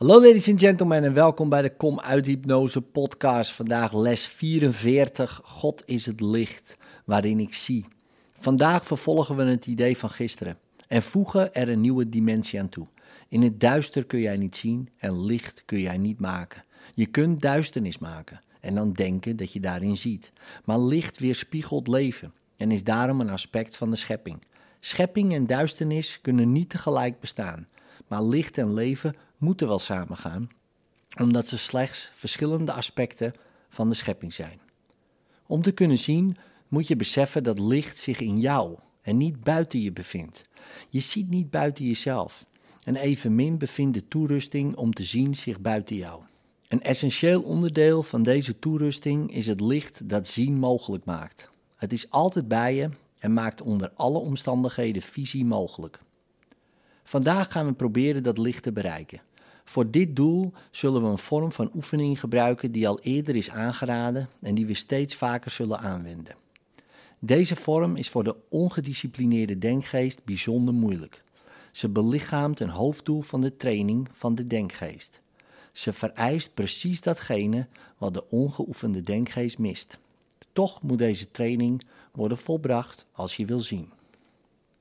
Hallo ladies and gentlemen en welkom bij de Kom uit Hypnose podcast. Vandaag les 44, God is het licht waarin ik zie. Vandaag vervolgen we het idee van gisteren en voegen er een nieuwe dimensie aan toe. In het duister kun jij niet zien en licht kun jij niet maken. Je kunt duisternis maken en dan denken dat je daarin ziet. Maar licht weerspiegelt leven en is daarom een aspect van de schepping. Schepping en duisternis kunnen niet tegelijk bestaan, maar licht en leven moeten wel samengaan, omdat ze slechts verschillende aspecten van de schepping zijn. Om te kunnen zien moet je beseffen dat licht zich in jou en niet buiten je bevindt. Je ziet niet buiten jezelf. En evenmin bevindt de toerusting om te zien zich buiten jou. Een essentieel onderdeel van deze toerusting is het licht dat zien mogelijk maakt. Het is altijd bij je en maakt onder alle omstandigheden visie mogelijk. Vandaag gaan we proberen dat licht te bereiken. Voor dit doel zullen we een vorm van oefening gebruiken die al eerder is aangeraden en die we steeds vaker zullen aanwenden. Deze vorm is voor de ongedisciplineerde denkgeest bijzonder moeilijk. Ze belichaamt een hoofddoel van de training van de denkgeest. Ze vereist precies datgene wat de ongeoefende denkgeest mist. Toch moet deze training worden volbracht als je wil zien.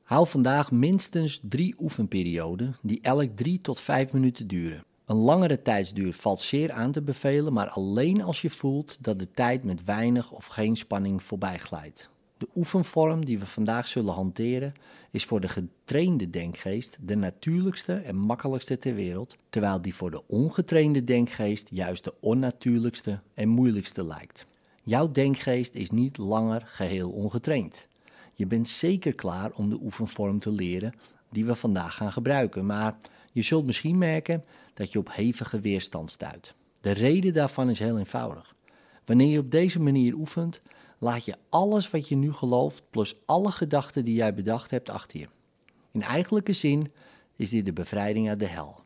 Hou vandaag minstens drie oefenperioden die elk drie tot vijf minuten duren. Een langere tijdsduur valt zeer aan te bevelen, maar alleen als je voelt dat de tijd met weinig of geen spanning voorbij glijdt. De oefenvorm die we vandaag zullen hanteren is voor de getrainde denkgeest de natuurlijkste en makkelijkste ter wereld, terwijl die voor de ongetrainde denkgeest juist de onnatuurlijkste en moeilijkste lijkt. Jouw denkgeest is niet langer geheel ongetraind. Je bent zeker klaar om de oefenvorm te leren die we vandaag gaan gebruiken, maar je zult misschien merken dat je op hevige weerstand stuit. De reden daarvan is heel eenvoudig. Wanneer je op deze manier oefent, laat je alles wat je nu gelooft, plus alle gedachten die jij bedacht hebt, achter je. In eigenlijke zin is dit de bevrijding uit de hel.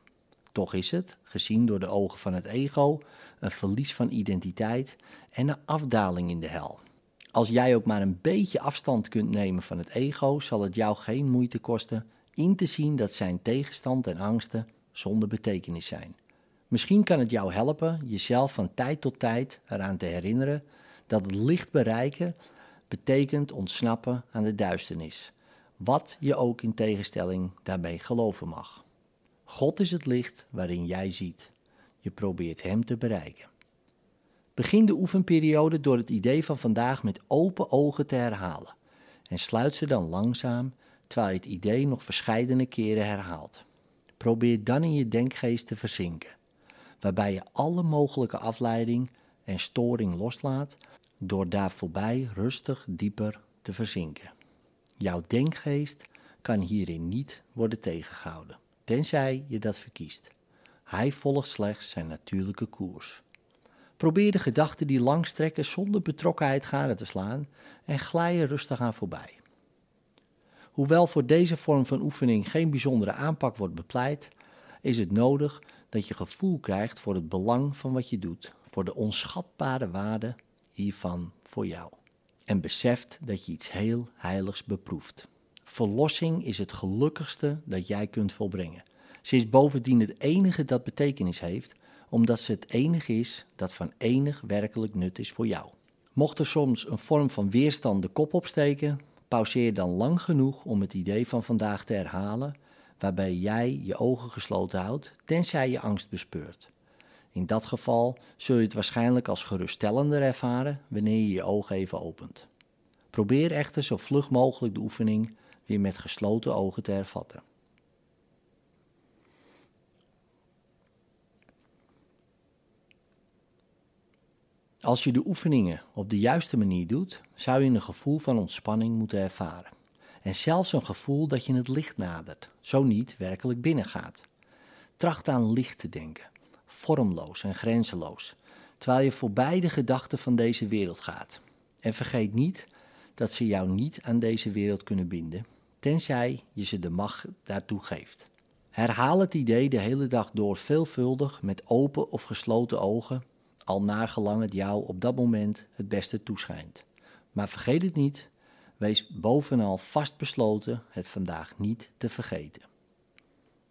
Toch is het, gezien door de ogen van het ego, een verlies van identiteit en een afdaling in de hel. Als jij ook maar een beetje afstand kunt nemen van het ego, zal het jou geen moeite kosten in te zien dat zijn tegenstand en angsten zonder betekenis zijn. Misschien kan het jou helpen jezelf van tijd tot tijd eraan te herinneren dat het licht bereiken betekent ontsnappen aan de duisternis, wat je ook in tegenstelling daarmee geloven mag. God is het licht waarin jij ziet. Je probeert Hem te bereiken. Begin de oefenperiode door het idee van vandaag met open ogen te herhalen en sluit ze dan langzaam terwijl je het idee nog verscheidene keren herhaalt. Probeer dan in je denkgeest te verzinken, waarbij je alle mogelijke afleiding en storing loslaat door daar voorbij rustig dieper te verzinken. Jouw denkgeest kan hierin niet worden tegengehouden, tenzij je dat verkiest. Hij volgt slechts zijn natuurlijke koers. Probeer de gedachten die langstrekken zonder betrokkenheid gade te slaan en glij er rustig aan voorbij. Hoewel voor deze vorm van oefening geen bijzondere aanpak wordt bepleit, is het nodig dat je gevoel krijgt voor het belang van wat je doet, voor de onschatbare waarde hiervan voor jou. En beseft dat je iets heel heiligs beproeft. Verlossing is het gelukkigste dat jij kunt volbrengen. Ze is bovendien het enige dat betekenis heeft, omdat ze het enige is dat van enig werkelijk nut is voor jou. Mocht er soms een vorm van weerstand de kop opsteken, pauzeer dan lang genoeg om het idee van vandaag te herhalen, waarbij jij je ogen gesloten houdt, tenzij je angst bespeurt. In dat geval zul je het waarschijnlijk als geruststellender ervaren wanneer je je ogen even opent. Probeer echter zo vlug mogelijk de oefening weer met gesloten ogen te hervatten. Als je de oefeningen op de juiste manier doet, zou je een gevoel van ontspanning moeten ervaren. En zelfs een gevoel dat je het licht nadert, zo niet werkelijk binnengaat. Tracht aan licht te denken vormloos en grenzeloos, terwijl je voorbij de gedachten van deze wereld gaat. En vergeet niet dat ze jou niet aan deze wereld kunnen binden, tenzij je ze de macht daartoe geeft. Herhaal het idee de hele dag door veelvuldig met open of gesloten ogen, al naargelang het jou op dat moment het beste toeschijnt. Maar vergeet het niet, wees bovenal vastbesloten het vandaag niet te vergeten.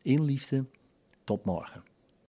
In liefde, tot morgen.